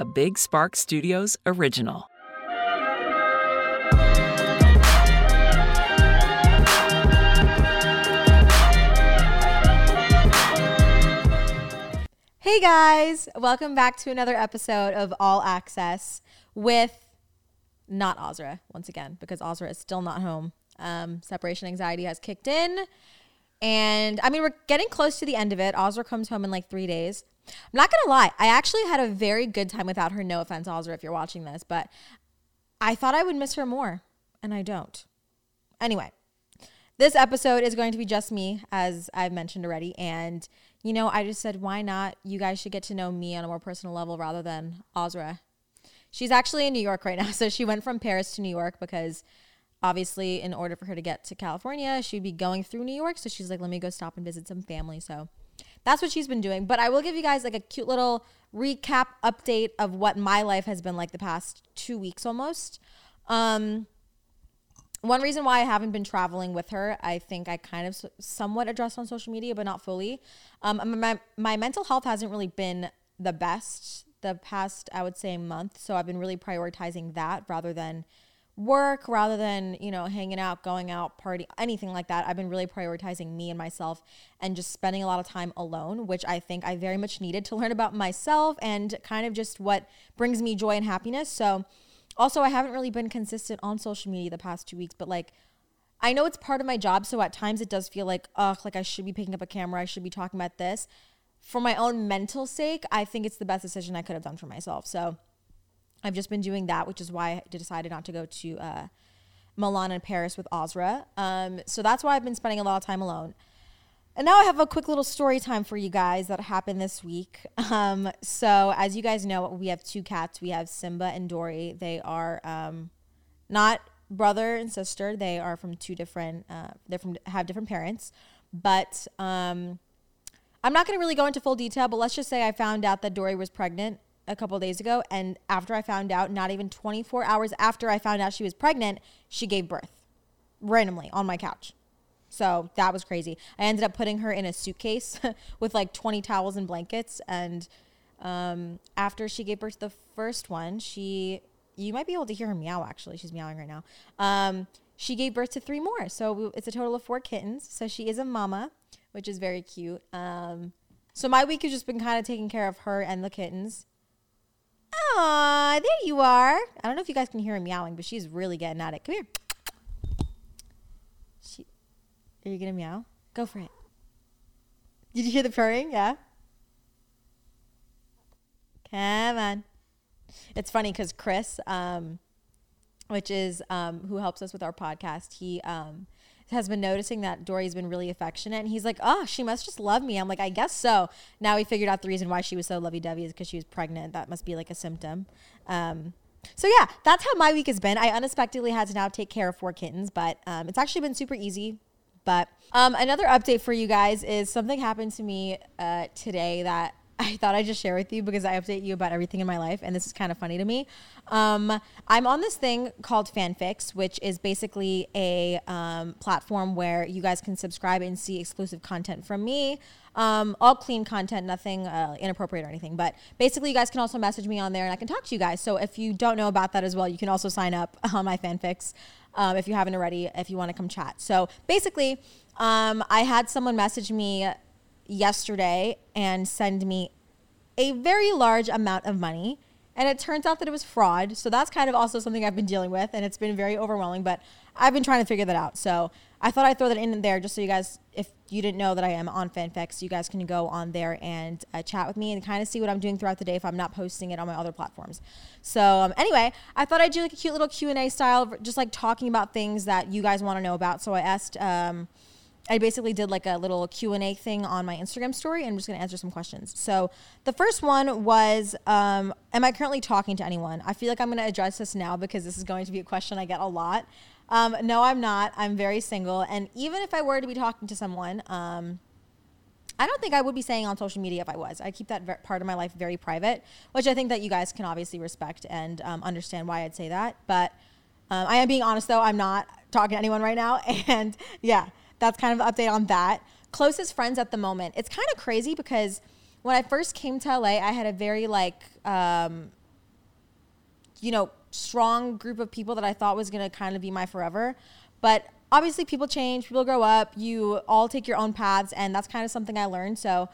a Big Spark Studios original. Hey guys, welcome back to another episode of All Access with not Azra once again because Azra is still not home. Um, separation anxiety has kicked in, and I mean we're getting close to the end of it. Azra comes home in like three days. I'm not gonna lie, I actually had a very good time without her. No offense, Azra, if you're watching this, but I thought I would miss her more, and I don't. Anyway, this episode is going to be just me, as I've mentioned already, and you know, I just said, why not? You guys should get to know me on a more personal level rather than Azra. She's actually in New York right now. So she went from Paris to New York because obviously, in order for her to get to California, she'd be going through New York. So she's like, let me go stop and visit some family. So that's what she's been doing. But I will give you guys like a cute little recap update of what my life has been like the past two weeks almost. Um, one reason why I haven't been traveling with her, I think I kind of somewhat addressed on social media, but not fully. Um, my, my mental health hasn't really been the best the past, I would say, month. So I've been really prioritizing that rather than work, rather than, you know, hanging out, going out, party, anything like that. I've been really prioritizing me and myself and just spending a lot of time alone, which I think I very much needed to learn about myself and kind of just what brings me joy and happiness. So, also, I haven't really been consistent on social media the past two weeks, but like, I know it's part of my job. So at times it does feel like, ugh, like I should be picking up a camera. I should be talking about this. For my own mental sake, I think it's the best decision I could have done for myself. So I've just been doing that, which is why I decided not to go to uh, Milan and Paris with Azra. Um, so that's why I've been spending a lot of time alone. And now I have a quick little story time for you guys that happened this week. Um, so, as you guys know, we have two cats. We have Simba and Dory. They are um, not brother and sister. They are from two different. Uh, they're from have different parents. But um, I'm not going to really go into full detail. But let's just say I found out that Dory was pregnant a couple days ago, and after I found out, not even 24 hours after I found out she was pregnant, she gave birth randomly on my couch. So that was crazy. I ended up putting her in a suitcase with like 20 towels and blankets. And um, after she gave birth to the first one, she, you might be able to hear her meow actually. She's meowing right now. Um, she gave birth to three more. So it's a total of four kittens. So she is a mama, which is very cute. Um, so my week has just been kind of taking care of her and the kittens. Ah, there you are. I don't know if you guys can hear her meowing, but she's really getting at it. Come here. She, are you gonna meow? Go for it. Did you hear the purring? Yeah. Come on. It's funny because Chris, um, which is um, who helps us with our podcast, he um, has been noticing that Dory's been really affectionate, and he's like, "Oh, she must just love me." I'm like, "I guess so." Now we figured out the reason why she was so lovey-dovey is because she was pregnant. That must be like a symptom. Um, so yeah, that's how my week has been. I unexpectedly had to now take care of four kittens, but um, it's actually been super easy. But um, another update for you guys is something happened to me uh, today that I thought I'd just share with you because I update you about everything in my life, and this is kind of funny to me. Um, I'm on this thing called Fanfix, which is basically a um, platform where you guys can subscribe and see exclusive content from me. Um, all clean content, nothing uh, inappropriate or anything. But basically, you guys can also message me on there, and I can talk to you guys. So if you don't know about that as well, you can also sign up on my Fanfix um, if you haven't already, if you want to come chat. So basically, um, I had someone message me yesterday and send me a very large amount of money. And it turns out that it was fraud. So that's kind of also something I've been dealing with. And it's been very overwhelming, but I've been trying to figure that out. So I thought I'd throw that in there just so you guys, if you didn't know that I am on Fanfix, you guys can go on there and uh, chat with me and kind of see what I'm doing throughout the day if I'm not posting it on my other platforms. So um, anyway, I thought I'd do like a cute little Q and A style, just like talking about things that you guys want to know about. So I asked. Um, I basically did like a little Q&A thing on my Instagram story and I'm just going to answer some questions. So the first one was, um, am I currently talking to anyone? I feel like I'm going to address this now because this is going to be a question I get a lot. Um, no, I'm not. I'm very single. And even if I were to be talking to someone, um, I don't think I would be saying on social media if I was. I keep that part of my life very private, which I think that you guys can obviously respect and um, understand why I'd say that. But um, I am being honest though, I'm not talking to anyone right now. And yeah, that's kind of update on that. Closest friends at the moment. It's kind of crazy because when I first came to LA, I had a very like um, you know, strong group of people that I thought was to kind of be my forever. But obviously, people change, people grow up, you all take your own paths, and that's kind of something I learned. So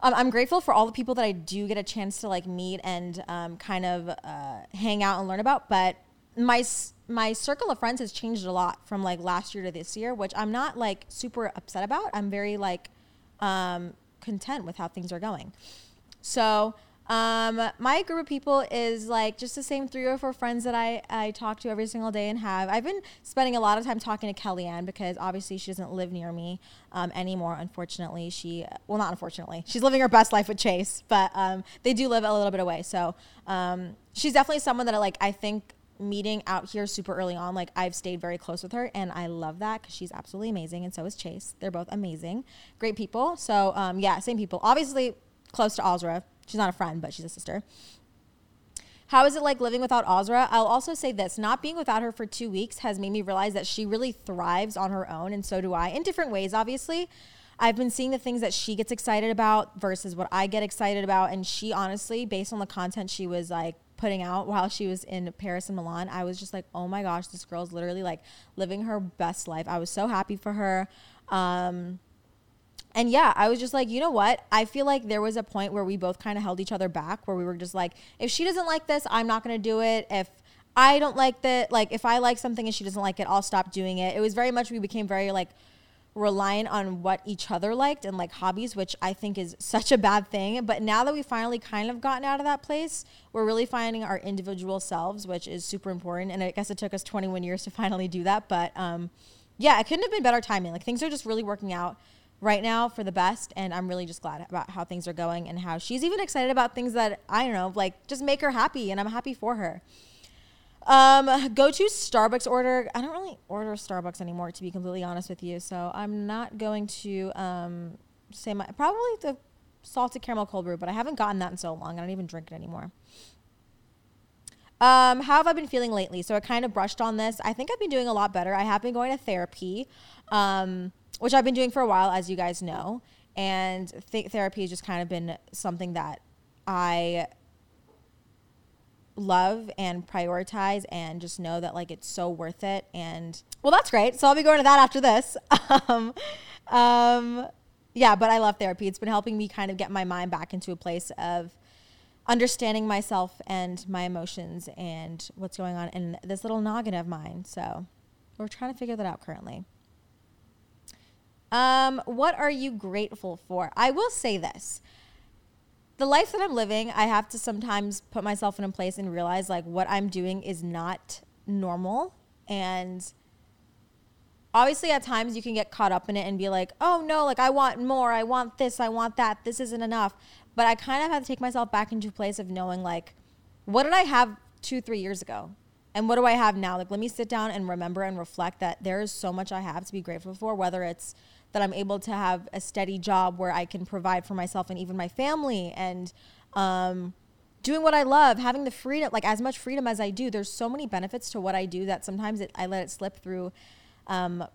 um, I'm grateful for all the people that I do get a chance to like meet and um, kind of uh, hang out and learn about. But my my circle of friends has changed a lot from like last year to this year, which I'm not like super upset about. I'm very like um, content with how things are going. So um, my group of people is like just the same three or four friends that I, I talk to every single day and have. I've been spending a lot of time talking to Kellyanne because obviously she doesn't live near me um, anymore. Unfortunately, she, well, not unfortunately, she's living her best life with Chase, but um, they do live a little bit away. So um, she's definitely someone that I like, I think meeting out here super early on, like I've stayed very close with her and I love that because she's absolutely amazing. And so is Chase. They're both amazing, great people. So, um, yeah, same people. Obviously, close to Azra She's not a friend, but she's a sister. How is it like living without Azra? I'll also say this not being without her for two weeks has made me realize that she really thrives on her own, and so do I, in different ways, obviously. I've been seeing the things that she gets excited about versus what I get excited about. And she honestly, based on the content she was like putting out while she was in Paris and Milan, I was just like, oh my gosh, this girl's literally like living her best life. I was so happy for her. Um, and yeah, I was just like, you know what? I feel like there was a point where we both kind of held each other back, where we were just like, if she doesn't like this, I'm not going to do it. If I don't like that, like if I like something and she doesn't like it, I'll stop doing it. It was very much, we became very like reliant on what each other liked and like hobbies, which I think is such a bad thing. But now that we finally kind of gotten out of that place, we're really finding our individual selves, which is super important. And I guess it took us 21 years to finally do that. But um, yeah, it couldn't have been better timing. Like things are just really working out right now for the best and i'm really just glad about how things are going and how she's even excited about things that i don't know like just make her happy and i'm happy for her um go to starbucks order i don't really order starbucks anymore to be completely honest with you so i'm not going to um say my probably the salted caramel cold brew but i haven't gotten that in so long i don't even drink it anymore um, how have I been feeling lately? So I kind of brushed on this. I think I've been doing a lot better. I have been going to therapy. Um, which I've been doing for a while, as you guys know. And th- therapy has just kind of been something that I love and prioritize and just know that like it's so worth it. And well that's great. So i'll be going to that after this. Um, um, yeah but i love therapy. It's been helping me kind of get my mind back into a place of understanding myself and my emotions and what's going on in this little noggin of mine. So we're trying to figure that out currently. Um, what are you grateful for? I will say this. The life that I'm living, I have to sometimes put myself in a place and realize like what I'm doing is not normal. And obviously, at times you can get caught up in it and be like, oh no, like I want more. I want this. I want that. This isn't enough. But I kind of have to take myself back into a place of knowing like, what did I have two, three years ago? And what do I have now? Like, let me sit down and remember and reflect that there is so much I have to be grateful for, whether it's that I'm able to have a steady job where I can provide for myself and even my family and um, doing what I love, having the freedom, like as much freedom as I do. There's so many benefits to what I do that sometimes it, I let it slip through. Um,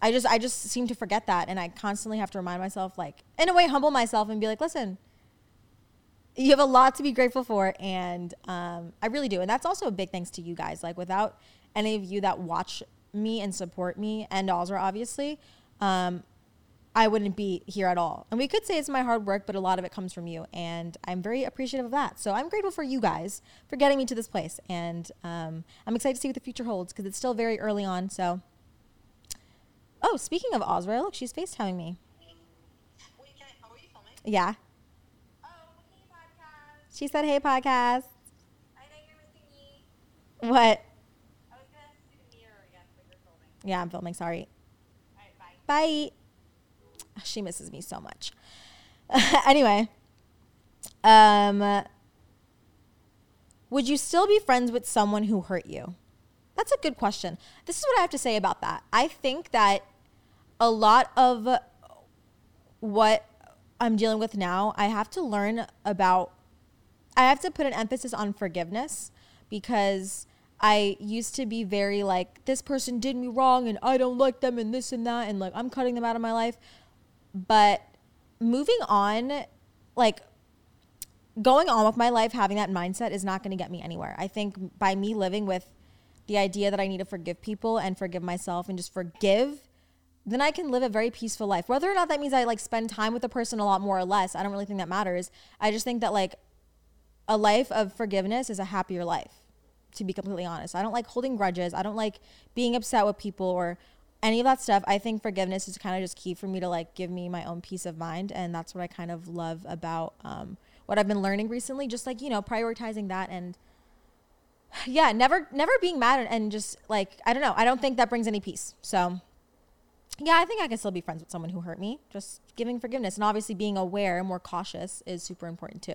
I just I just seem to forget that, and I constantly have to remind myself, like in a way, humble myself and be like, listen, you have a lot to be grateful for, and um, I really do. And that's also a big thanks to you guys. Like without any of you that watch me and support me, and Azra obviously, um, I wouldn't be here at all. And we could say it's my hard work, but a lot of it comes from you. And I'm very appreciative of that. So I'm grateful for you guys for getting me to this place. And um, I'm excited to see what the future holds because it's still very early on. So, oh, speaking of Azra, look, she's FaceTiming me. Wait, can I, are you filming? Yeah. She said, hey, podcast. I know you're missing me. What? I was gonna the mirror again, but you're filming. Yeah, I'm filming. Sorry. All right, bye. Bye. She misses me so much. anyway, um, would you still be friends with someone who hurt you? That's a good question. This is what I have to say about that. I think that a lot of what I'm dealing with now, I have to learn about, I have to put an emphasis on forgiveness because I used to be very like, this person did me wrong and I don't like them and this and that, and like I'm cutting them out of my life. But moving on, like, going on with my life having that mindset is not going to get me anywhere. I think by me living with the idea that I need to forgive people and forgive myself and just forgive, then I can live a very peaceful life. Whether or not that means I like spend time with the person a lot more or less, I don't really think that matters. I just think that like a life of forgiveness is a happier life, to be completely honest. I don't like holding grudges. I don't like being upset with people or any of that stuff. I think forgiveness is kind of just key for me to like give me my own peace of mind. And that's what I kind of love about um, what I've been learning recently. Just like, you know, prioritizing that and yeah, never, never being mad and just like, I don't know. I don't think that brings any peace. So yeah, I think I can still be friends with someone who hurt me. Just giving forgiveness and obviously being aware and more cautious is super important too.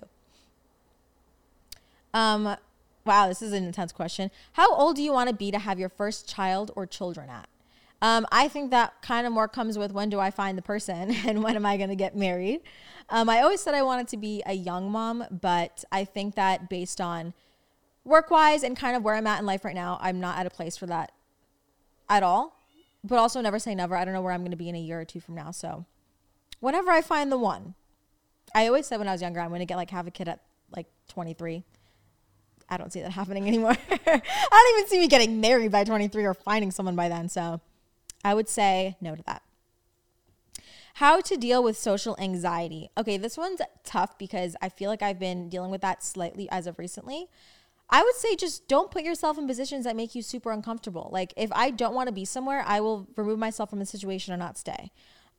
Um, wow, this is an intense question. How old do you want to be to have your first child or children at? Um, I think that kind of more comes with when do I find the person and when am I going to get married. Um, I always said I wanted to be a young mom, but I think that based on work wise and kind of where I'm at in life right now, I'm not at a place for that at all. But also, never say never. I don't know where I'm going to be in a year or two from now. So, whenever I find the one, I always said when I was younger, I'm going to get like have a kid at like 23. I don't see that happening anymore. I don't even see me getting married by 23 or finding someone by then. So, I would say no to that. How to deal with social anxiety. Okay, this one's tough because I feel like I've been dealing with that slightly as of recently. I would say just don't put yourself in positions that make you super uncomfortable. Like if I don't want to be somewhere, I will remove myself from the situation or not stay.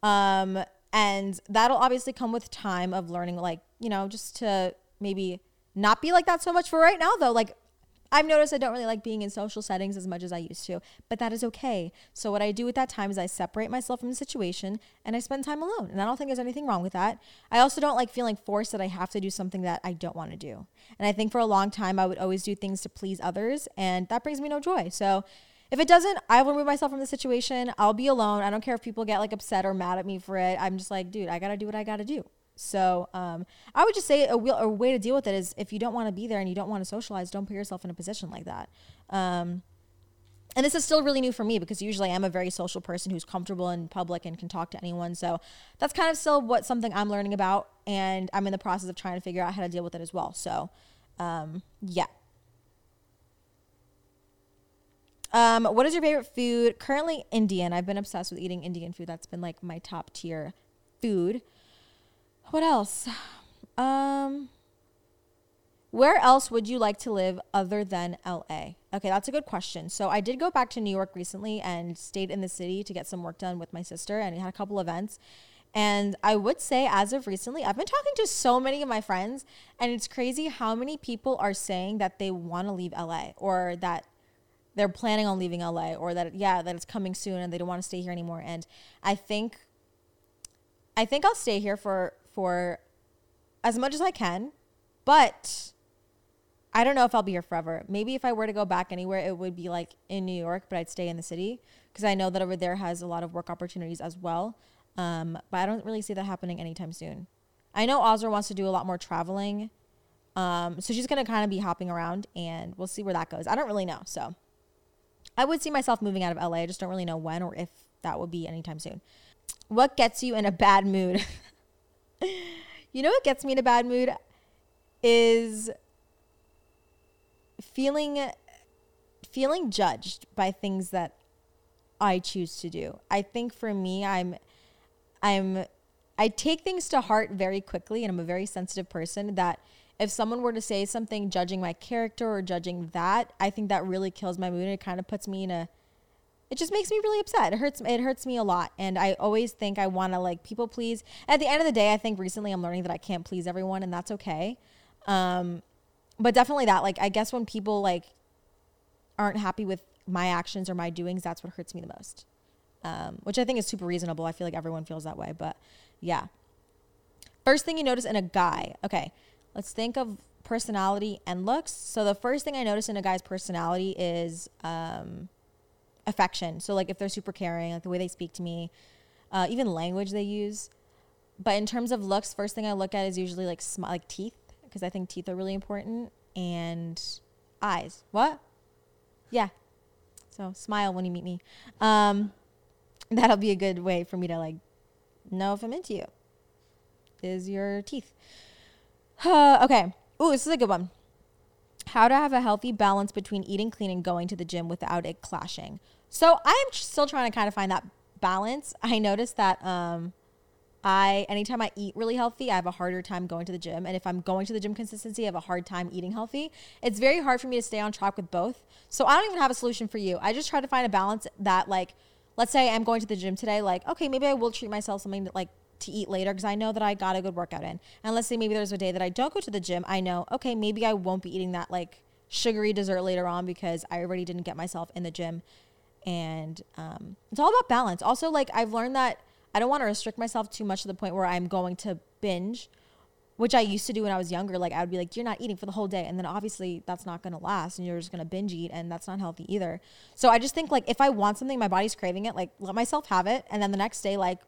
Um, and that'll obviously come with time of learning, like, you know, just to maybe not be like that so much for right now, though. Like, I've noticed I don't really like being in social settings as much as I used to, but that is okay. So what I do at that time is I separate myself from the situation and I spend time alone. And I don't think there's anything wrong with that. I also don't like feeling forced that I have to do something that I don't want to do. And I think for a long time I would always do things to please others and that brings me no joy. So if it doesn't, I will remove myself from the situation. I'll be alone. I don't care if people get like upset or mad at me for it. I'm just like, dude, I got to do what I got to do. So um, I would just say a, a, way to deal with it is if you don't want to be there and you don't want to socialize, don't put yourself in a position like that. Um, and this is still really new for me because usually I'm a very social person who's comfortable in public and can talk to anyone. So that's kind of still what something I'm learning about, and I'm in the process of trying to figure out how to deal with it as well. So, um, yeah. Um, what is your favorite food? Currently Indian. I've been obsessed with eating Indian food. That's been like my top tier food. What else? Um, where else would you like to live other than LA? Okay, that's a good question. So I did go back to New York recently and stayed in the city to get some work done with my sister, and had a couple events. And I would say, as of recently, I've been talking to so many of my friends, and it's crazy how many people are saying that they want to leave LA or that they're planning on leaving LA or that, yeah, that it's coming soon and they don't want to stay here anymore. And I think, I think I'll stay here for for as much as I can, but I don't know if I'll be here forever. Maybe if I were to go back anywhere, it would be like in New York, but I'd stay in the city because I know that over there has a lot of work opportunities as well. Um, but I don't really see that happening anytime soon. I know Azra wants to do a lot more traveling. Um, so she's going to kind of be hopping around and we'll see where that goes. I don't really know. So I would see myself moving out of LA. I just don't really know when or if that would be anytime soon. What gets you in a bad mood? you know what gets me in a bad mood is feeling feeling judged by things that I choose to do. I think for me I'm I'm I take things to heart very quickly and I'm a very sensitive person that if someone were to say something judging my character or judging that, I think that really kills my mood and it kind of puts me in a it just makes me really upset. It hurts it hurts me a lot and I always think I want to like people please. At the end of the day, I think recently I'm learning that I can't please everyone and that's okay. Um but definitely that like I guess when people like aren't happy with my actions or my doings, that's what hurts me the most. Um, which I think is super reasonable. I feel like everyone feels that way, but yeah. First thing you notice in a guy. Okay, let's think of personality and looks. So the first thing I notice in a guy's personality is um, affection. So like if they're super caring, like the way they speak to me, uh, even language they use. But in terms of looks, first thing I look at is usually like sm- like teeth because I think teeth are really important and eyes. What? Yeah. So smile when you meet me. Um, that'll be a good way for me to like know if I'm into you. Is your teeth. okay. Ooh, this is a good one. How to have a healthy balance between eating clean and going to the gym without it clashing. So I'm still trying to kind of find that balance. I noticed that um, I anytime I eat really healthy, I have a harder time going to the gym. And if I'm going to the gym consistency, I have a hard time eating healthy. It's very hard for me to stay on track with both. So I don't even have a solution for you. I just try to find a balance that like let's say I'm going to the gym today, like, okay, maybe I will treat myself something that like to eat later because I know that I got a good workout in. And let's say maybe there's a day that I don't go to the gym, I know, okay, maybe I won't be eating that like sugary dessert later on because I already didn't get myself in the gym. And um, it's all about balance. Also, like I've learned that I don't want to restrict myself too much to the point where I'm going to binge, which I used to do when I was younger. Like I would be like, you're not eating for the whole day. And then obviously that's not going to last and you're just going to binge eat and that's not healthy either. So I just think like if I want something, my body's craving it, like let myself have it. And then the next day, like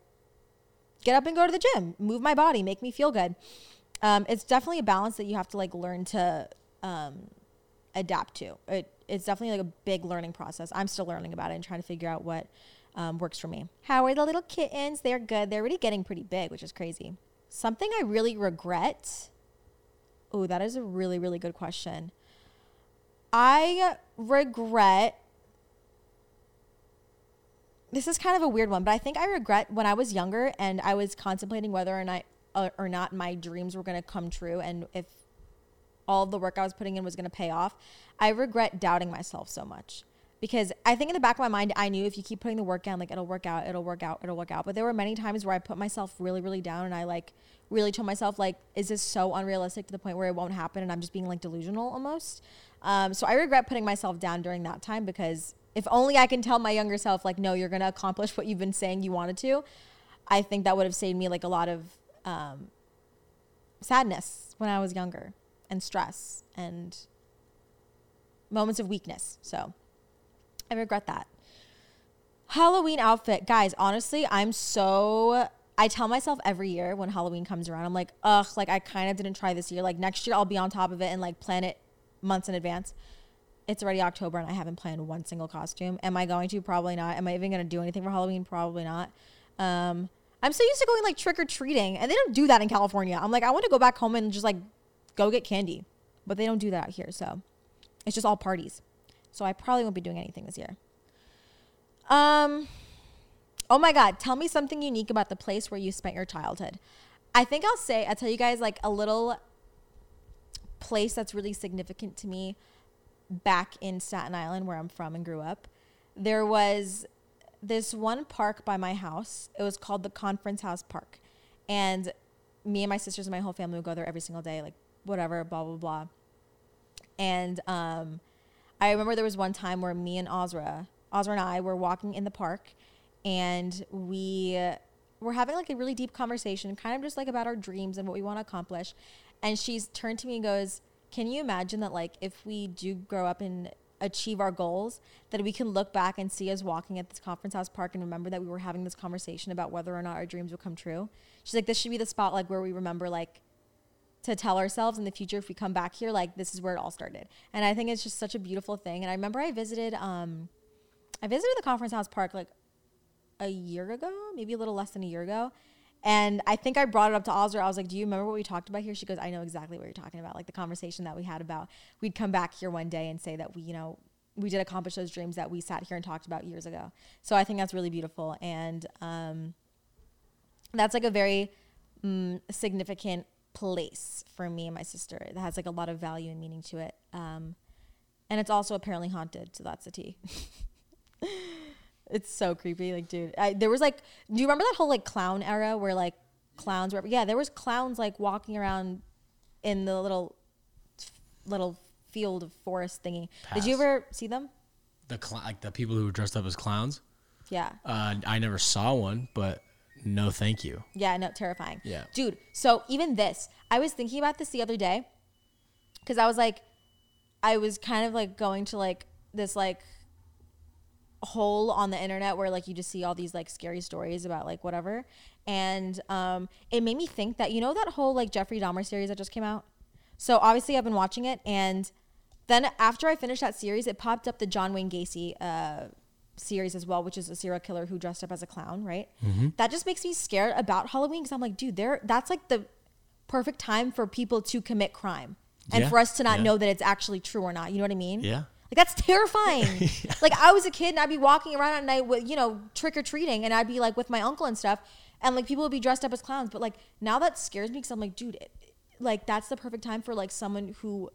get up and go to the gym, move my body, make me feel good. Um, it's definitely a balance that you have to like learn to um, adapt to. It, it's definitely like a big learning process. I'm still learning about it and trying to figure out what um, works for me. How are the little kittens? They're good. They're already getting pretty big, which is crazy. Something I really regret. Oh, that is a really, really good question. I regret. This is kind of a weird one, but I think I regret when I was younger and I was contemplating whether or not uh, or not my dreams were going to come true and if all the work I was putting in was going to pay off. I regret doubting myself so much because I think in the back of my mind, I knew if you keep putting the work in, like it'll work out, it'll work out, it'll work out. But there were many times where I put myself really, really down and I like really told myself, like, is this so unrealistic to the point where it won't happen? And I'm just being like delusional almost. Um, so I regret putting myself down during that time because if only I can tell my younger self, like, no, you're going to accomplish what you've been saying you wanted to, I think that would have saved me like a lot of um, sadness when I was younger and stress and moments of weakness. So I regret that. Halloween outfit. Guys, honestly, I'm so I tell myself every year when Halloween comes around, I'm like, ugh, like I kind of didn't try this year. Like next year I'll be on top of it and like plan it months in advance. It's already October and I haven't planned one single costume. Am I going to? Probably not. Am I even going to do anything for Halloween? Probably not. Um, I'm so used to going like trick or treating, and they don't do that in California. I'm like, I want to go back home and just like go get candy, but they don't do that out here. So it's just all parties. So I probably won't be doing anything this year. Um, oh my God, tell me something unique about the place where you spent your childhood. I think I'll say, I'll tell you guys like a little place that's really significant to me back in Staten Island, where I'm from and grew up. There was this one park by my house. It was called the Conference House Park. And me and my sisters and my whole family would go there every single day, like whatever, blah, blah, blah. And um, I remember there was one time where me and Azra, Azra and I were walking in the park and we were having like a really deep conversation, kind of just like about our dreams and what we want to accomplish. And she's turned to me and goes, Can you imagine that, like, if we do grow up and achieve our goals, that we can look back and see us walking at this conference house park and remember that we were having this conversation about whether or not our dreams would come true? She's like, This should be the spot, like, where we remember, like, to tell ourselves in the future if we come back here like this is where it all started. And i think it's just such a beautiful thing. And i remember i visited um i visited the conference house park like a year ago maybe a little less than a year ago and i think i brought it up to Azra. i was like do you remember what we talked about here she goes i know exactly what you're talking about like the conversation that we had about we'd come back here one day and say that we you know we did accomplish those dreams that we sat here and talked about years ago so i think that's really beautiful and um that's like a very mm, significant place for me and my sister. It has like a lot of value and meaning to it. Um, and it's also apparently haunted, so that's the tea. it's so creepy, like dude. I, there was like, do you remember that whole like clown era where like clowns were? Yeah, there was clowns like walking around in the little little field of forest thingy. Did you ever see them? The cl- like the people who were dressed up as clowns. Yeah. Uh, I never saw one, but no, thank you. Yeah, no, terrifying. Yeah. Dude, so even this, I was thinking about this the other day because I was like, I was kind of like going to like this like hole on the internet where like you just see all these like scary stories about like whatever. And um, it made me think that, you know, that whole like Jeffrey Dahmer series that just came out? So obviously I've been watching it. And then after I finished that series, it popped up the John Wayne Gacy uh, series as well, which is a serial killer who dressed up as a clown, right? That just makes me scared about Halloween because I'm like, dude, there that's like the perfect time for people to commit crime and Yeah, for us to not yeah. know that it's actually true or not. You know what I mean? Yeah. Like that's terrifying. Like I was a kid and I'd be walking around at night with, you know, trick or treating and I'd be like with my uncle and stuff and like people would be dressed up as clowns. But like now that scares me because I'm like, dude, it, like that's the perfect time for like someone who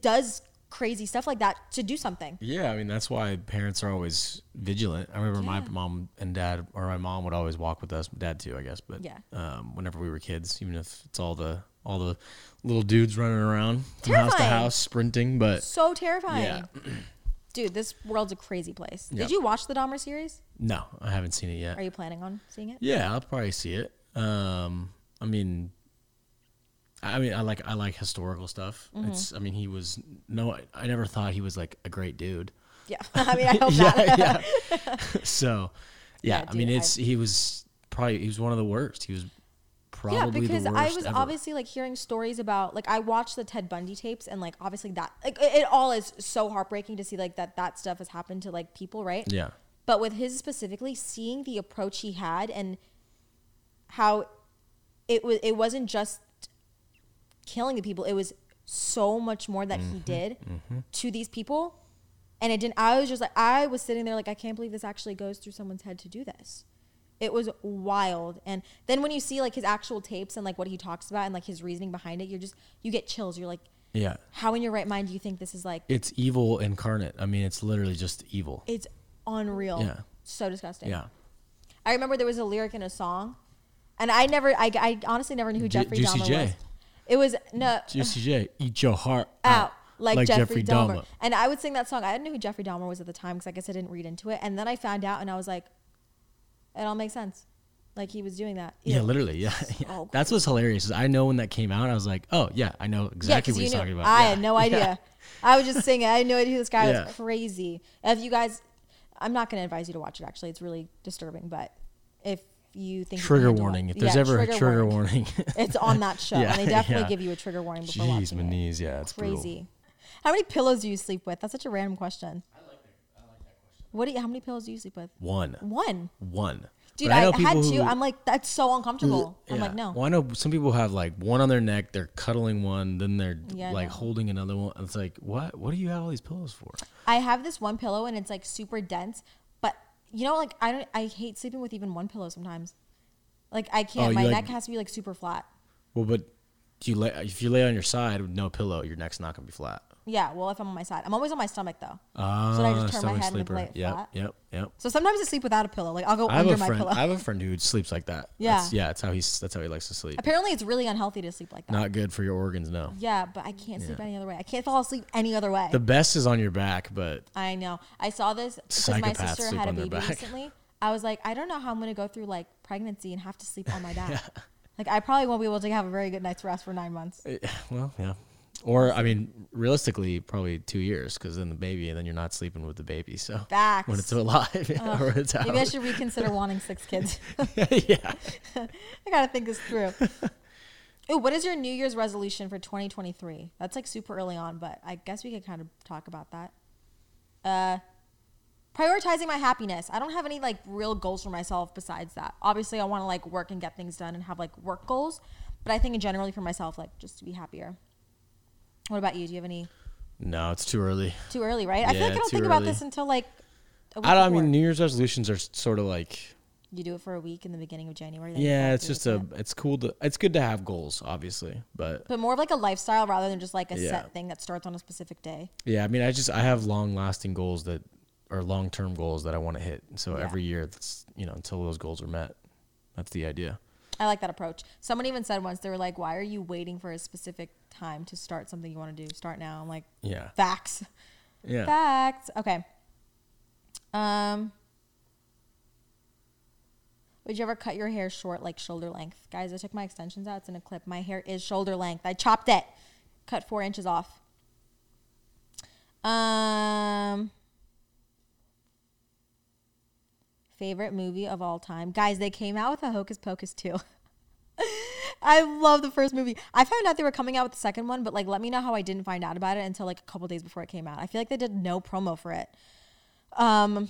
does crazy stuff like that to do something. Yeah, I mean that's why parents are always vigilant. I remember my mom and dad, or my mom would always walk with us, dad too, I guess. But Yeah. um, whenever we were kids, even if it's all the all the little dudes running around from house to Terrifying. house sprinting, but So terrifying. yeah, Dude, this world's a crazy place. Did you watch the Dahmer series? no, I haven't seen it yet. Are you planning on seeing it? Yeah, I'll probably see it. Um, I mean, I mean, I like I like historical stuff. Mm-hmm. It's, I mean, he was no, I, I never thought he was like a great dude. Yeah. I mean, I hope not. yeah, yeah. so, yeah, Yeah, I mean, dude, it's he was probably he was one of the worst. He was probably yeah, because I was ever. obviously like hearing stories about like I watched the Ted Bundy tapes and like obviously that like it, it all is so heartbreaking to see like that that stuff has happened to like people, right? yeah, But with his specifically, seeing the approach he had and how it was it wasn't just killing the people, it was so much more that Mm-hmm. he did to these people. And it didn't I was just like I was sitting there like I can't believe this actually goes through someone's head to do this. It was wild. And then when you see like his actual tapes and like what he talks about and like his reasoning behind it, you're just you get chills. You're like, yeah. how in your right mind do you think this is like It's evil incarnate. I mean, it's literally just evil. it's unreal. Yeah. So disgusting. Yeah, I remember there was a lyric in a song, and I never, I, I honestly never knew who Jeffrey Juicy Dahmer J. was. It was no Juicy J, eat your heart out like, Jeffrey, Dahmer. and I would sing that song. I didn't know who Jeffrey Dahmer was at the time because I guess I didn't read into it, and then I found out, and I was like, it all makes sense. Like he was doing that. Yeah, literally. Yeah, yeah. That's what's hilarious. Is I know when that came out, I was like, oh yeah, I know exactly because what he's knew. talking about. I Yeah. had no idea. I was just singing. I had no idea who this guy Yeah. was. Crazy. If you guys, I'm not going to advise you to watch it. Actually, it's really disturbing. But if you think Trigger it- warning. If there's Yeah, ever a trigger warning, it's on that show, Yeah, and they definitely yeah. give you a trigger warning before jeez, watching my it. knees. Yeah, it's brutal. Crazy. How many pillows do you sleep with? That's such a random question. I like that. I like that question. What do you, how many pillows do you sleep with? One, One. one. Dude, But I, know I had people two. who- I'm like, that's so uncomfortable. I'm like, no. Well, I know some people have like one on their neck, they're cuddling one, then they're Yeah, like know. holding another one. It's like, what? What do you have all these pillows for? I have this one pillow and it's like super dense, but you know, like I don't, I hate sleeping with even one pillow sometimes. Like I can't. Oh, you My like- neck has to be like super flat. Well, but do you lay if you lay on your side with no pillow, your neck's not gonna be flat. Yeah. Well, if I'm on my side, I'm always on my stomach though. Ah, So I just turn my head and sleeper. lay it Yep, flat? yep, yep. So sometimes I sleep without a pillow. Like I'll go I have under a my pillow. I have a friend who sleeps like that. Yeah. That's, yeah. That's how he's. That's how he likes to sleep. Apparently, it's really unhealthy to sleep like that. Not good for your organs. No. yeah, but I can't sleep Yeah. any other way. I can't fall asleep any other way. The best is on your back, but I know. I saw this because my sister had a baby recently. I was like, I don't know how I'm gonna go through like pregnancy and have to sleep on my back. Like I probably won't be able to have a very good night's rest for nine months. eh, well, yeah. Or I mean, realistically, probably two years, because then the baby, and then you're not sleeping with the baby. So Facts. when it's alive or when it's out. Maybe I should reconsider wanting six kids. yeah. I gotta think this through. Ooh, what is your New Year's resolution for 2023? That's like super early on, but I guess we could kind of talk about that. Uh, prioritizing my happiness. I don't have any like real goals for myself besides that. Obviously, I want to like work and get things done and have like work goals, but I think generally for myself, like just to be happier. What about you? Do you have any No, it's too early. too early? Right? I feel Yeah, like I don't too think about early. this until like. A week I don't. I before. mean, New Year's resolutions are sort of like. you do it for a week in the beginning of January. then you Yeah, follow it's through just with a. it. It's cool to. It's good to have goals, obviously, but but more of like a lifestyle rather than just like a Yeah. set thing that starts on a specific day. yeah. I mean, I just I have long lasting goals that, are long term goals that I want to hit. So Yeah. every year, that's you know until those goals are met. That's the idea. I like that approach. Someone even said once they were like, "Why are you waiting for a specific time to start something you want to do? Start now." I'm like, Yeah. "Facts, Yeah. facts." Okay. Um, would you ever cut your hair short, like shoulder length, guys? I took my extensions out. It's in a clip. My hair is shoulder length. I chopped it, cut four inches off. Um. Favorite movie of all time. Guys, they came out with a Hocus Pocus 2. I love the first movie. I found out they were coming out with the second one, but like let me know how I didn't find out about it until like a couple days before it came out. I feel like they did no promo for it. Um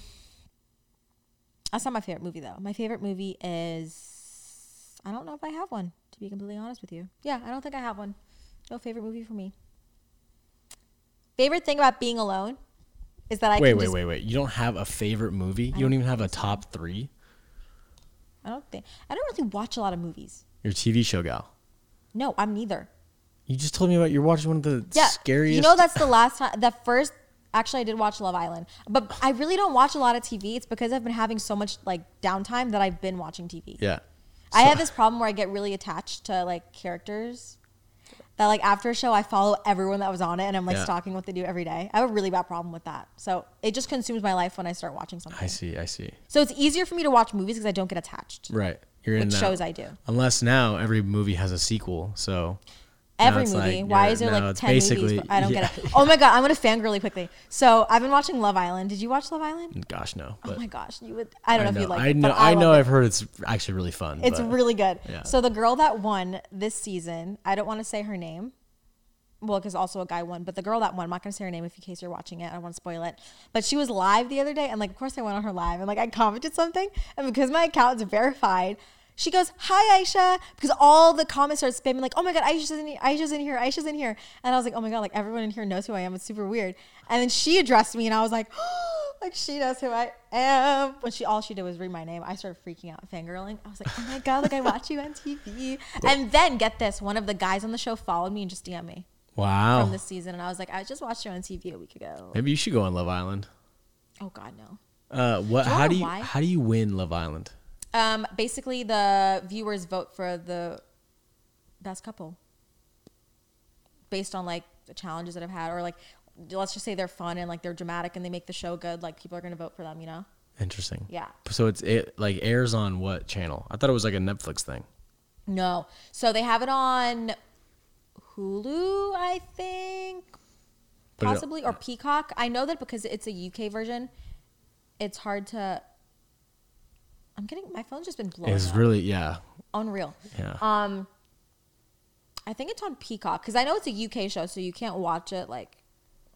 That's not my favorite movie though. My favorite movie is I don't know if I have one, to be completely honest with you. Yeah, I don't think I have one. No favorite movie for me. Favorite thing about being alone is that I wait, wait, wait, wait. You don't have a favorite movie? You don't even have a top three? I don't think I don't really watch a lot of movies. You're a TV show gal. No, I'm neither. You just told me about you're watching one of the Yeah, scariest. You know, that's the last time. The first, actually, I did watch Love Island, but I really don't watch a lot of TV. It's because I've been having so much like downtime that I've been watching TV. yeah. I have this problem where I get really attached to like characters. That like after a show, I follow everyone that was on it, and I'm like Yeah. stalking what they do every day. I have a really bad problem with that. So it just consumes my life when I start watching something. I see. I see. So it's easier for me to watch movies because I don't get attached. Right. You're in that. shows I do. Unless now every movie has a sequel, so Every movie. like Why is there like ten movies? I don't yeah. get it. Oh my god, I'm gonna fangirl really quickly. So I've been watching Love Island. Did you watch Love Island? Gosh, no. Oh but oh my gosh, you would. I don't know, if you'd like I it. know. but I, love know. I've heard it's actually really fun. It's but- really good. yeah. So the girl that won this season, I don't want to say her name. Well, because also a guy won, but the girl that won, I'm not going to say her name if in case you're watching it. I don't want to spoil it. But she was live the other day, and like, of course, I went on her live, and like, I commented something, and because my account is verified, she goes, "Hi, Aisha," because all the comments started spamming like, "Oh my god, Aisha's in here, Aisha's in here, Aisha's in here," and I was like, "Oh my god, like everyone in here knows who I am. It's super weird." And then she addressed me, and I was like, oh, "Like she knows who I am." When she all she did was read my name, I started freaking out, fangirling. I was like, "Oh my god, like I watch you on TV." And then get this, one of the guys on the show followed me and just DM me Wow. from this season, and I was like, "I just watched you on TV a week ago." Maybe you should go on Love Island. Oh god, no. Uh, what? Do how do you why? how do you win Love Island? Um, basically, the viewers vote for the best couple based on like the challenges that I've had, or like let's just say they're fun and like they're dramatic and they make the show good. Like people are gonna vote for them, you know? Interesting. Yeah. So it's it like airs on what channel? I thought it was like a Netflix thing. No, so they have it on Hulu, I think, possibly, or Peacock. I know that because it's a UK version, it's hard to. I'm getting my phone's just been blowing It's up. really yeah unreal. yeah. Um, I think it's on Peacock because I know it's a UK show, so you can't watch it like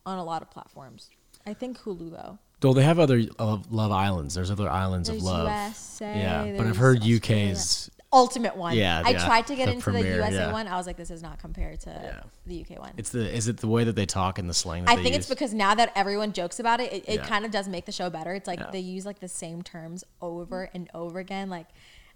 on a lot of platforms. I think Hulu though. Though they have other Love, love Islands. There's other islands There's of love. USA. yeah, but I've heard Australia. UK's. Ultimate one. Yeah, I yeah, tried to get the into the USA yeah. one. I was like, this is not compared to Yeah. the UK one. It's the is it the way that they talk and the slang that I think use? it's because now that everyone jokes about it, it, it kind of does make the show better. It's like they use like the same terms over and over again. Like,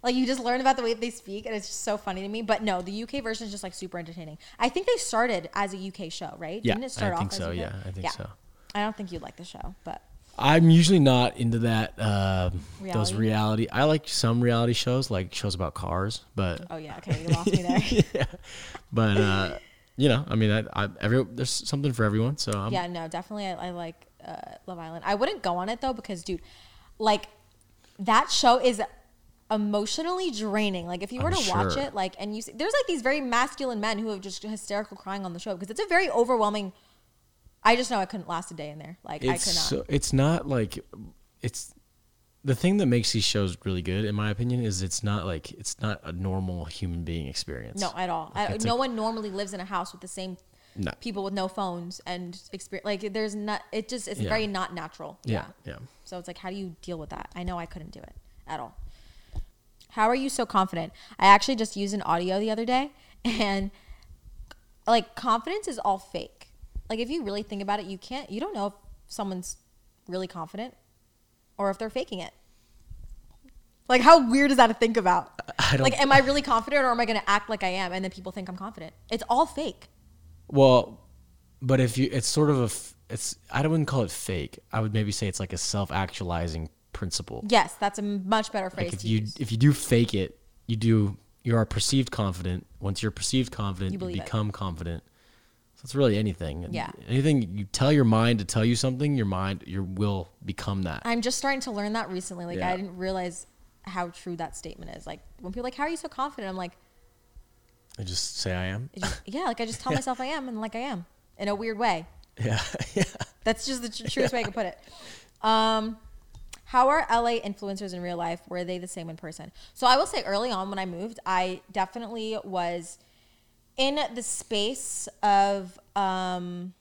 like you just learn about the way they speak, and it's just so funny to me. But no, the UK version is just like super entertaining. I think they started as a UK show, right? Yeah, Didn't it start I off think as so. UK? Yeah, I think so. I don't think you'd like the show, but I'm usually not into that. Uh, those Reality? reality. I like some reality shows, like shows about cars, but oh yeah, okay, you lost me there. yeah. But uh, you know, I mean, I, I every there's something for everyone. So I'm, yeah, no, definitely, I, I like uh, Love Island. I wouldn't go on it though because, dude, like that show is emotionally draining. Like if you were I'm to watch it, like and you see, there's like these very masculine men who have just hysterical crying on the show because it's a very overwhelming. I just know I couldn't last a day in there. Like I could not. so, it's not like it's the thing that makes these shows really good, in my opinion, is it's not like it's not a normal human being experience. no, at all. I, no like- one normally lives in a house with the same No. people with no phones and experience. Like there's not. It just it's Yeah. very not natural. Yeah, yeah. So it's like, how do you deal with that? I know I couldn't do it at all. How are you so confident? I actually just used an audio the other day, and like confidence is all fake. Like if you really think about it, you can't. You don't know if someone's really confident or if they're faking it. Like how weird is that to think about? I don't. Like, am I really confident or am I going to act like I am and then people think I'm confident? It's all fake. Well, but if you, it's sort of a it's I wouldn't call it fake. I would maybe say it's like a self-actualizing principle. Yes, that's a much better phrase Like if you use. if you do fake it, you do you are perceived confident. Once you're perceived confident, You you, believe it. become confident. So it's really anything. Yeah. Anything you tell your mind to tell you something, your mind your will become that. I'm just starting to learn that recently. Like Yeah. I didn't realize how true that statement is. Like when people are like, "How are you so confident?" I'm like, I just say I am. just, "Yeah, like I just tell myself I am, and like I am in a weird way." Yeah. yeah. That's just the tr- truest way I can put it. Um, how are LA influencers in real life? Were they the same in person? So I will say, early on when I moved, I definitely was in the space of um,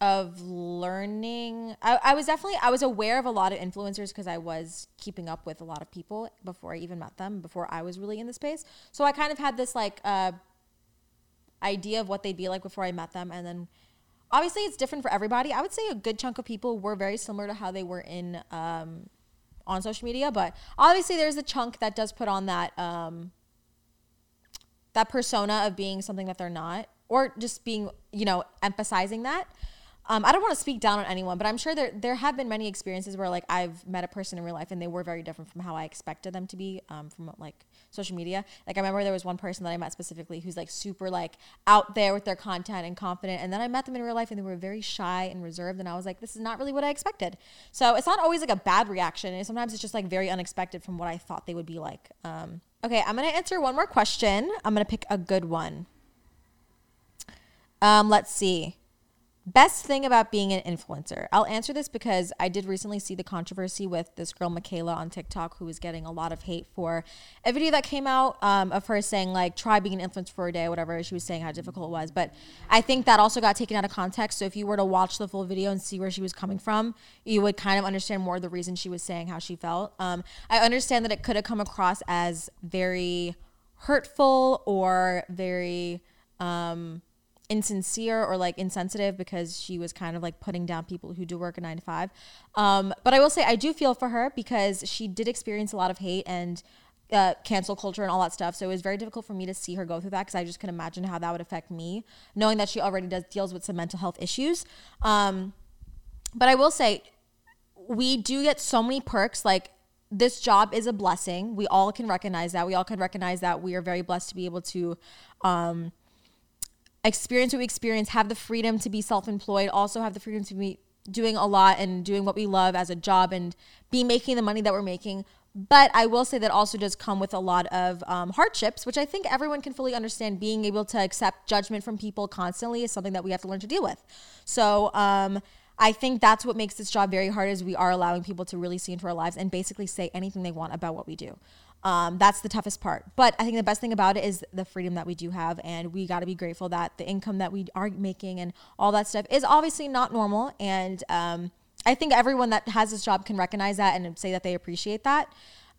of learning. I, I was definitely I was aware of a lot of influencers because I was keeping up with a lot of people before I even met them, before I was really in the space. So I kind of had this like uh, idea of what they'd be like before I met them, and then obviously it's different for everybody. I would say a good chunk of people were very similar to how they were in um, on social media, but obviously there's a chunk that does put on that um, that persona of being something that they're not, or just being you know emphasizing that. Um, I don't want to speak down on anyone, but I'm sure there there have been many experiences where like I've met a person in real life and they were very different from how I expected them to be um, from like social media. Like I remember there was one person that I met specifically who's like super like out there with their content and confident, and then I met them in real life and they were very shy and reserved, and I was like, this is not really what I expected. So it's not always like a bad reaction, and sometimes it's just like very unexpected from what I thought they would be like. Um, okay, I'm gonna answer one more question. I'm gonna pick a good one. Um, let's see. Best thing about being an influencer. I'll answer this because I did recently see the controversy with this girl, Michaela, on TikTok, who was getting a lot of hate for a video that came out um, of her saying, like, try being an influencer for a day, whatever. She was saying how difficult it was. But I think that also got taken out of context. So if you were to watch the full video and see where she was coming from, you would kind of understand more the reason she was saying how she felt. Um, I understand that it could have come across as very hurtful or very. Um, insincere or like insensitive because she was kind of like putting down people who do work a nine to five. Um, but I will say I do feel for her because she did experience a lot of hate and uh, cancel culture and all that stuff. So it was very difficult for me to see her go through that because I just can imagine how that would affect me, knowing that she already does deals with some mental health issues. Um, but I will say, we do get so many perks. Like this job is a blessing. We all can recognize that. We all can recognize that we are very blessed to be able to. Um, experience what we experience, have the freedom to be self employed, also have the freedom to be doing a lot and doing what we love as a job and be making the money that we're making. But I will say that also does come with a lot of um, hardships, which I think everyone can fully understand. Being able to accept judgment from people constantly is something that we have to learn to deal with. So, um, I think that's what makes this job very hard is we are allowing people to really see into our lives and basically say anything they want about what we do. Um, that's the toughest part. But I think the best thing about it is the freedom that we do have. And we got to be grateful that the income that we are making and all that stuff is obviously not normal. And um, I think everyone that has this job can recognize that and say that they appreciate that.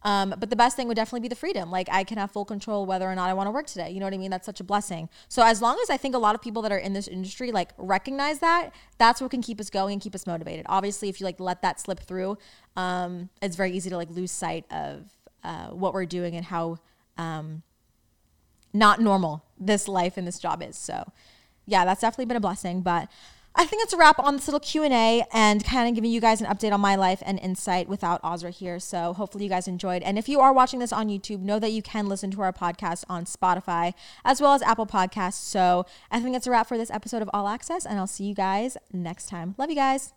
Um, but the best thing would definitely be the freedom. Like I can have full control whether or not I want to work today. You know what I mean? That's such a blessing. So as long as I think a lot of people that are in this industry like recognize that, that's what can keep us going and keep us motivated. Obviously, if you like let that slip through, um, it's very easy to like lose sight of uh, what we're doing and how um, not normal this life and this job is. So, yeah, that's definitely been a blessing. But I think it's a wrap on this little Q and A and kind of giving you guys an update on my life and insight without Azra here. So hopefully you guys enjoyed. And if you are watching this on YouTube, know that you can listen to our podcast on Spotify as well as Apple Podcasts. So I think that's a wrap for this episode of All Access, and I'll see you guys next time. Love you guys.